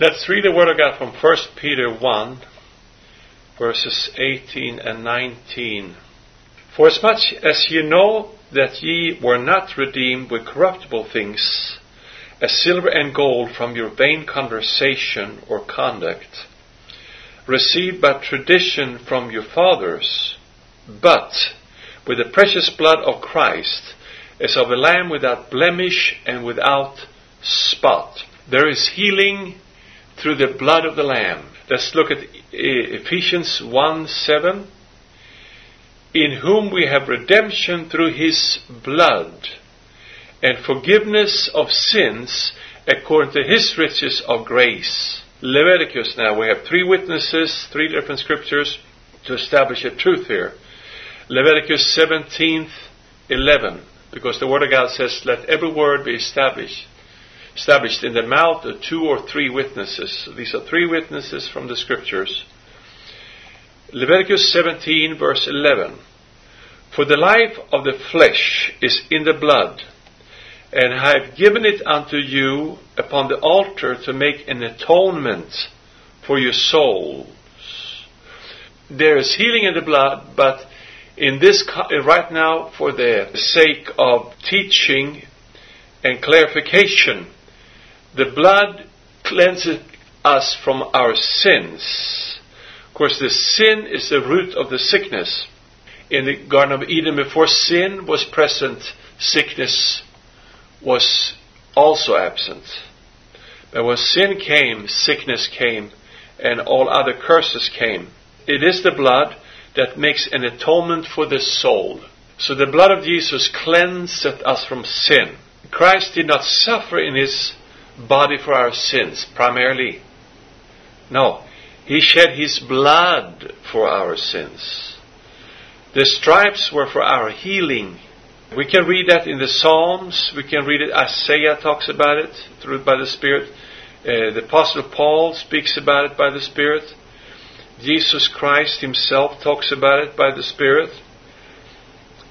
Let's read the Word of God from 1 Peter 1, verses 18 and 19. For as much as ye know that ye were not redeemed with corruptible things, as silver and gold from your vain conversation or conduct, received by tradition from your fathers, but with the precious blood of Christ, as of a lamb without blemish and without spot. There is healing through the blood of the lamb. Let's look at Ephesians 1 7. In whom we have redemption through his blood and forgiveness of sins according to his riches of grace. Leviticus now, we have three witnesses, three different scriptures to establish a truth here. Leviticus 17, 11, because the Word of God says, let every word be established, established in the mouth of two or three witnesses. These are three witnesses from the scriptures. Leviticus 17 verse 11. For the life of the flesh is in the blood, and I have given it unto you upon the altar to make an atonement for your souls. There is healing in the blood, but in this right now, for the sake of teaching and clarification, the blood cleanses us from our sins. Of course, the sin is the root of the sickness. In the Garden of Eden, before sin was present, sickness was also absent. But when sin came, sickness came, and all other curses came. It is the blood that makes an atonement for the soul. So the blood of Jesus cleanseth us from sin. Christ did not suffer in his body for our sins, primarily. No, he shed his blood for our sins. The stripes were for our healing. We can read that in the Psalms. We can read it. Isaiah talks about it through by the Spirit. Uh, the Apostle Paul speaks about it by the Spirit. Jesus Christ himself talks about it by the Spirit.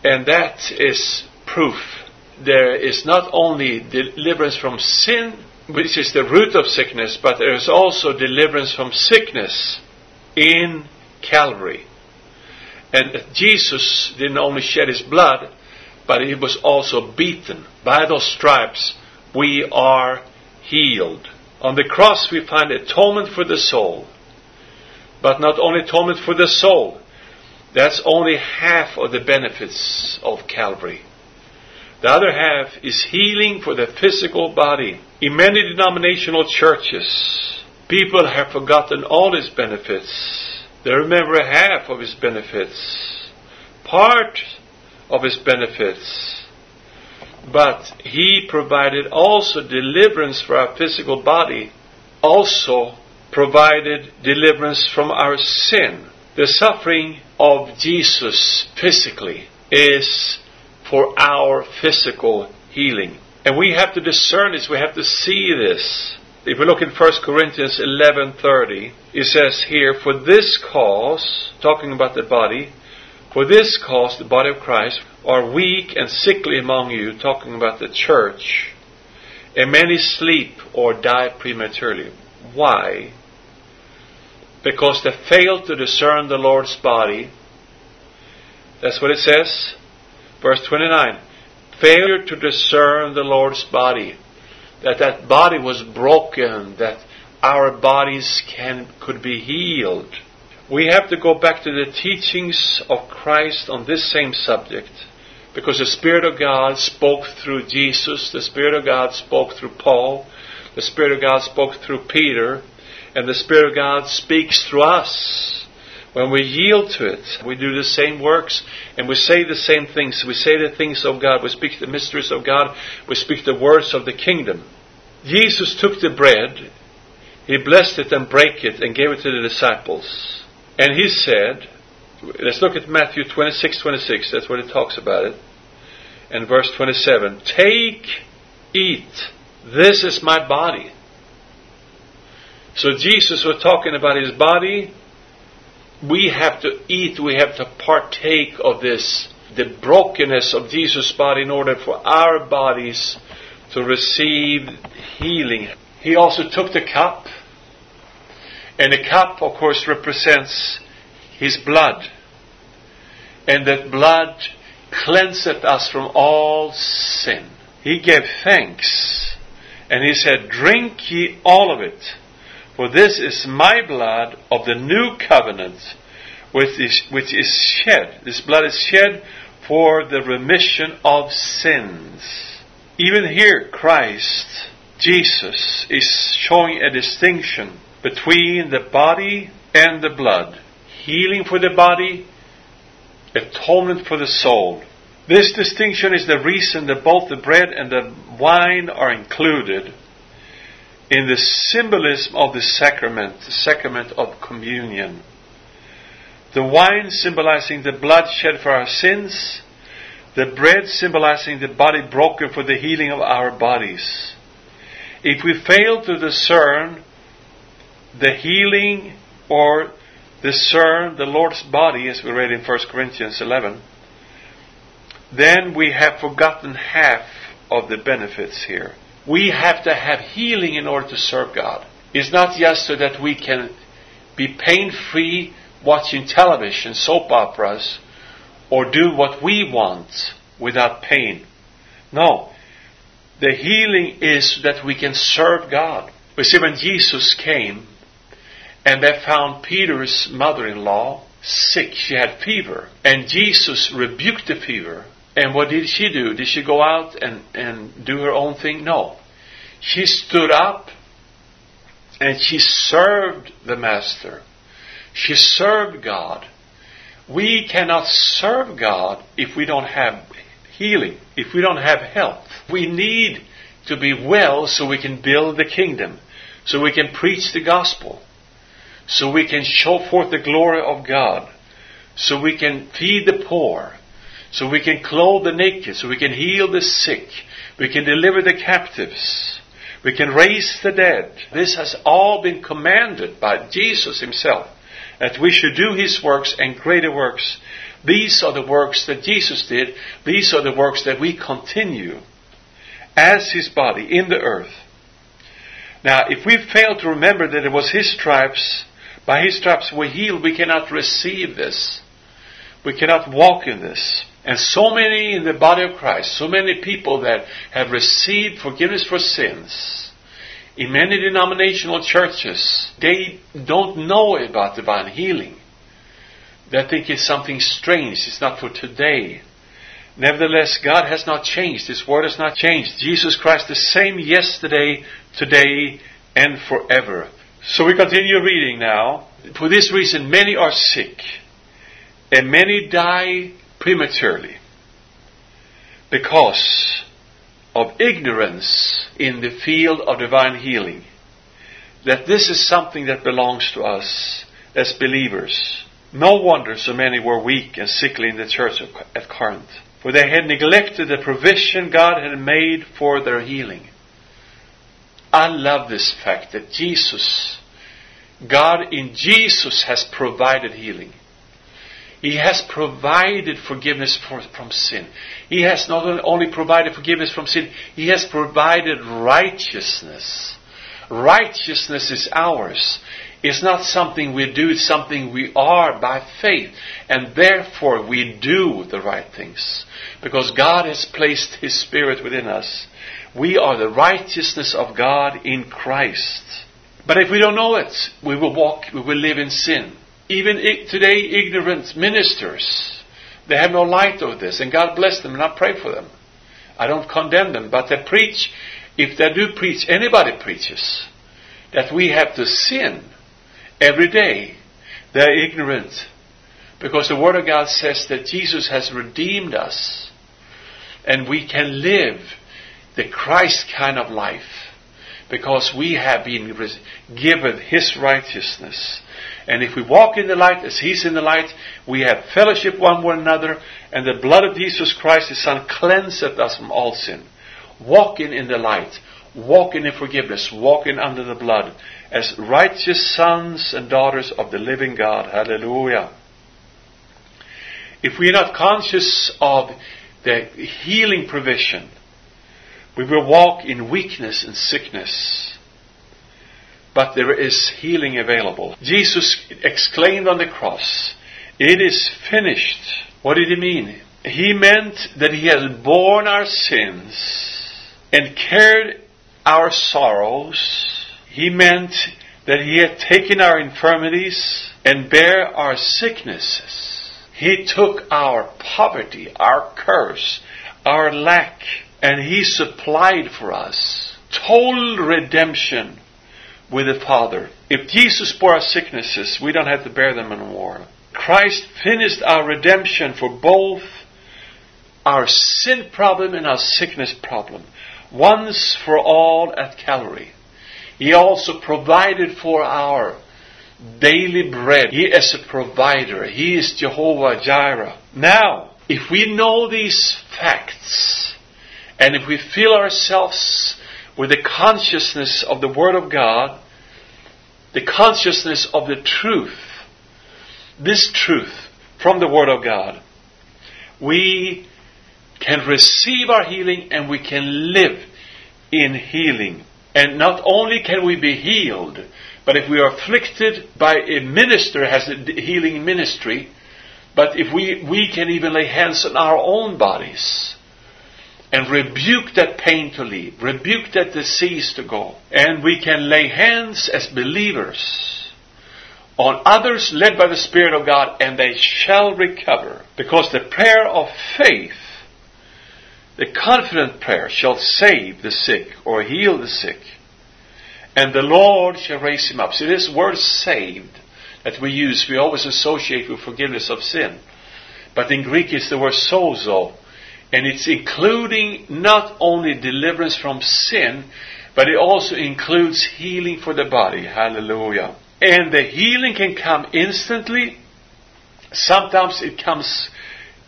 And that is proof. There is not only deliverance from sin, which is the root of sickness, but there is also deliverance from sickness in Calvary. And Jesus didn't only shed his blood, but he was also beaten. By those stripes, we are healed. On the cross, we find atonement for the soul. But not only atonement for the soul, that's only half of the benefits of Calvary. The other half is healing for the physical body. In many denominational churches, people have forgotten all his benefits. They remember half of his benefits, part of his benefits. But he provided also deliverance for our physical body, also provided deliverance from our sin. The suffering of Jesus physically is for our physical healing. And we have to discern this, we have to see this. If we look in 1 Corinthians 11:30, it says here, "For this cause, talking about the body, for this cause the body of Christ are weak and sickly among you, talking about the church, and many sleep or die prematurely." Why? Because they fail to discern the Lord's body. That's what it says. Verse 29 failure to discern the Lord's body. That that body was broken, that our bodies can, could be healed. We have to go back to the teachings of Christ on this same subject. Because the Spirit of God spoke through Jesus, the Spirit of God spoke through Paul, the Spirit of God spoke through Peter, and the Spirit of God speaks through us. When we yield to it, we do the same works and we say the same things. We say the things of God. We speak the mysteries of God. We speak the words of the kingdom. Jesus took the bread, he blessed it and broke it and gave it to the disciples. And he said, let's look at Matthew 26, 26. That's what it talks about it. And verse 27. Take, eat. This is my body. So Jesus was talking about his body we have to eat, we have to partake of this, the brokenness of Jesus' body in order for our bodies to receive healing. He also took the cup And the cup, of course, represents his blood. And that blood cleanseth us from all sin. He gave thanks. And he said, Drink ye all of it, for this is my blood of the new covenant, which is, which is shed. This blood is shed for the remission of sins. Even here, Christ, Jesus, is showing a distinction between the body and the blood. Healing for the body, atonement for the soul. This distinction is the reason that both the bread and the wine are included in the symbolism of the sacrament, the sacrament of communion. The wine symbolizing the blood shed for our sins, the bread symbolizing the body broken for the healing of our bodies. If we fail to discern the healing or discern the Lord's body, as we read in 1 Corinthians 11, then we have forgotten half of the benefits here. We have to have healing in order to serve God. It's not just so that we can be pain free watching television, soap operas, or do what we want without pain. No. The healing is that we can serve God. We see when Jesus came and they found Peter's mother in law sick, she had fever, and Jesus rebuked the fever. And what did she do? Did she go out and, and do her own thing? No. She stood up and she served the Master. She served God. We cannot serve God if we don't have healing, if we don't have health. We need to be well so we can build the kingdom, so we can preach the gospel, so we can show forth the glory of God, so we can feed the poor, so we can clothe the naked, so we can heal the sick, we can deliver the captives, we can raise the dead. This has all been commanded by Jesus Himself that we should do His works and greater works. These are the works that Jesus did. These are the works that we continue as His body in the earth. Now, if we fail to remember that it was His stripes, by His stripes we healed, we cannot receive this. We cannot walk in this. And so many in the body of Christ, so many people that have received forgiveness for sins, in many denominational churches, they don't know about divine healing. They think it's something strange. It's not for today. Nevertheless, God has not changed. His word has not changed. Jesus Christ the same yesterday, today, and forever. So we continue reading now. For this reason, many are sick, and many die prematurely because of ignorance in the field of divine healing. That this is something that belongs to us as believers. No wonder so many were weak and sickly in the church at Corinth, for they had neglected the provision God had made for their healing. I love this fact that Jesus, God in Jesus has provided healing. He has provided forgiveness for, from sin. He has not only provided forgiveness from sin, He has provided righteousness. Righteousness is ours. It's not something we do, it's something we are by faith. And therefore we do the right things. Because God has placed His Spirit within us. We are the righteousness of God in Christ. But if we don't know it, we will walk, we will live in sin even today ignorant ministers, they have no light of this, and God bless them, and I pray for them. I don't condemn them, but they preach, if they do preach, anybody preaches, that we have to sin every day. They're ignorant. Because the Word of God says that Jesus has redeemed us, and we can live the Christ kind of life because we have been given His righteousness. And if we walk in the light as He's in the light, we have fellowship one with another, and the blood of Jesus Christ, His Son, cleanseth us from all sin. Walking in the light, walking in forgiveness, walking under the blood, as righteous sons and daughters of the living God. Hallelujah. If we are not conscious of the healing provision, we will walk in weakness and sickness. But there is healing available. Jesus exclaimed on the cross, It is finished. What did he mean? He meant that he has borne our sins and carried our sorrows. He meant that he had taken our infirmities and bare our sicknesses. He took our poverty, our curse, our lack, and he supplied for us total redemption with the Father. If Jesus bore our sicknesses, we don't have to bear them anymore. Christ finished our redemption for both our sin problem and our sickness problem once for all at Calvary. He also provided for our daily bread. He is a provider. He is Jehovah Jireh. Now, if we know these facts, and if we feel ourselves with the consciousness of the Word of God, the consciousness of the truth, this truth from the Word of God, we can receive our healing and we can live in healing. And not only can we be healed, but if we are afflicted by a minister has a healing ministry, but if we, we can even lay hands on our own bodies and rebuke that pain to leave, rebuke that disease to go. And we can lay hands as believers on others led by the Spirit of God, and they shall recover. Because the prayer of faith, the confident prayer, shall save the sick or heal the sick. And the Lord shall raise him up. See, this word saved that we use, we always associate with forgiveness of sin. But in Greek it's the word sozo, and it's including not only deliverance from sin, but it also includes healing for the body. Hallelujah. And the healing can come instantly. Sometimes it comes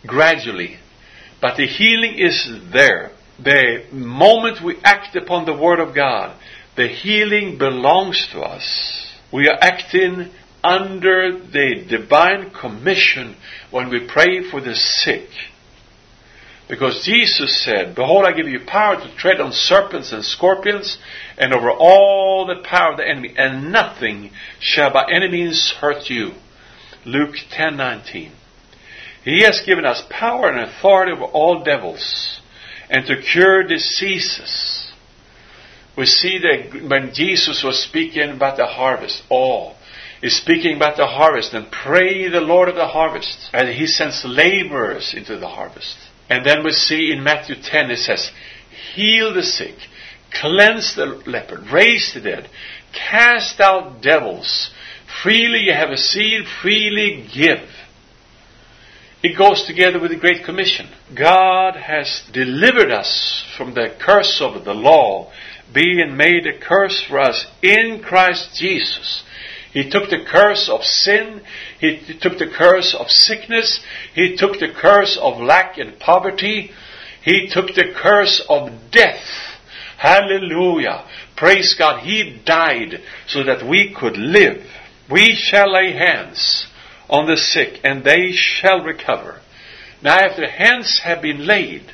gradually. But the healing is there. The moment we act upon the Word of God, the healing belongs to us. We are acting under the divine commission when we pray for the sick. Because Jesus said, Behold, I give you power to tread on serpents and scorpions, and over all the power of the enemy, and nothing shall by any means hurt you. Luke 10:19. He has given us power and authority over all devils, and to cure diseases. We see that when Jesus was speaking about the harvest, all is speaking about the harvest and pray the Lord of the harvest, and He sends laborers into the harvest. And then we see in Matthew 10 it says, Heal the sick, cleanse the leper, raise the dead, cast out devils. Freely you have received, freely give. It goes together with the Great Commission. God has delivered us from the curse of the law, being made a curse for us in Christ Jesus. He took the curse of sin. He took the curse of sickness. He took the curse of lack and poverty. He took the curse of death. Hallelujah. Praise God. He died so that we could live. We shall lay hands on the sick and they shall recover. Now if the hands have been laid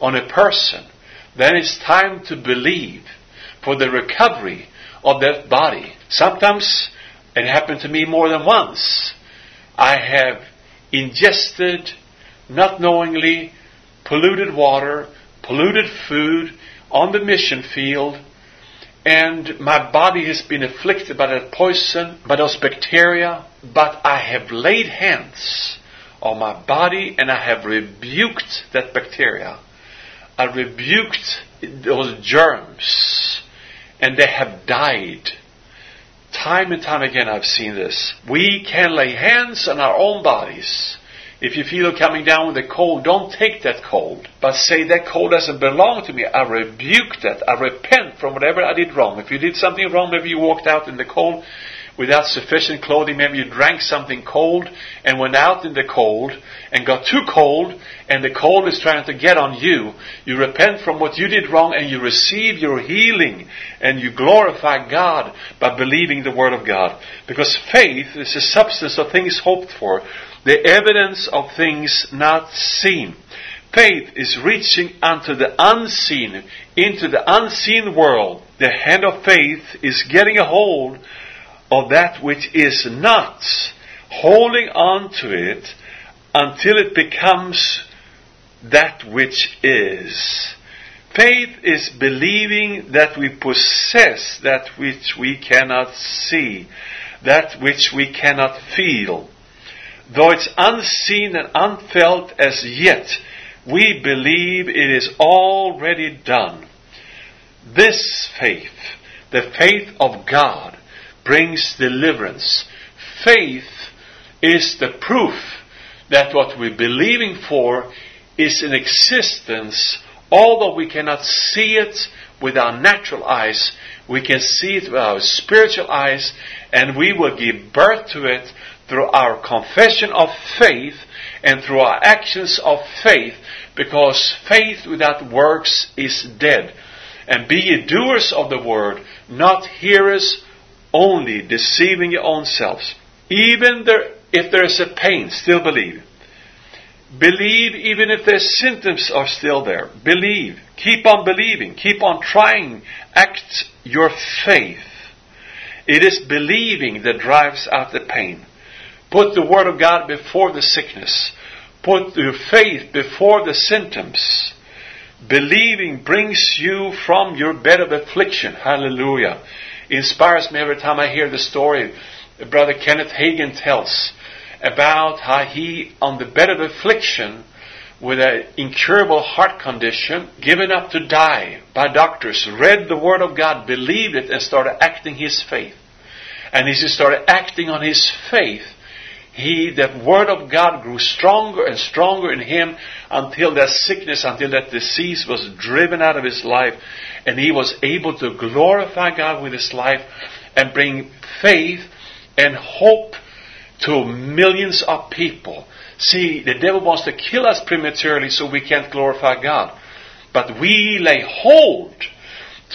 on a person, then it's time to believe for the recovery of that body. Sometimes it happened to me more than once. I have ingested, not knowingly, polluted water, polluted food on the mission field, and my body has been afflicted by that poison, by those bacteria, but I have laid hands on my body and I have rebuked that bacteria. I rebuked those germs and they have died. Time and time again, I've seen this. We can lay hands on our own bodies. If you feel coming down with a cold, don't take that cold, but say that cold doesn't belong to me. I rebuke that. I repent from whatever I did wrong. If you did something wrong, maybe you walked out in the cold, without sufficient clothing. Maybe you drank something cold and went out in the cold and got too cold and the cold is trying to get on you. You repent from what you did wrong and you receive your healing and you glorify God by believing the Word of God. Because faith is the substance of things hoped for, the evidence of things not seen. Faith is reaching unto the unseen, into the unseen world the hand of faith is getting a hold of that which is not, holding on to it until it becomes that which is. Faith is believing that we possess that which we cannot see, that which we cannot feel. Though it's unseen and unfelt as yet, we believe it is already done. This faith, the faith of God, brings deliverance. Faith is the proof that what we're believing for is in existence, although we cannot see it with our natural eyes, we can see it with our spiritual eyes, and we will give birth to it through our confession of faith and through our actions of faith, because faith without works is dead. And be ye doers of the word, not hearers only, deceiving your own selves. Even there, if there is a pain, still believe. Believe even if the symptoms are still there. Believe. Keep on believing. Keep on trying. Act your faith. It is believing that drives out the pain. Put the Word of God before the sickness. Put your faith before the symptoms. Believing brings you from your bed of affliction. Hallelujah. Inspires me every time I hear the story Brother Kenneth Hagin tells about how he, on the bed of affliction, with an incurable heart condition, given up to die by doctors, read the Word of God, believed it, and started acting his faith. And as he started acting on his faith, he, that word of God grew stronger and stronger in him until that sickness, until that disease was driven out of his life. And he was able to glorify God with his life and bring faith and hope to millions of people. See, the devil wants to kill us prematurely so we can't glorify God. But we lay hold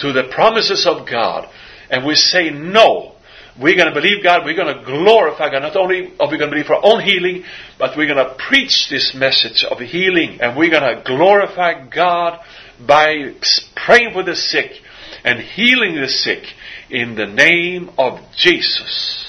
to the promises of God and we say no we're going to believe God. We're going to glorify God. Not only are we going to believe for our own healing, but we're going to preach this message of healing. And we're going to glorify God by praying for the sick and healing the sick in the name of Jesus.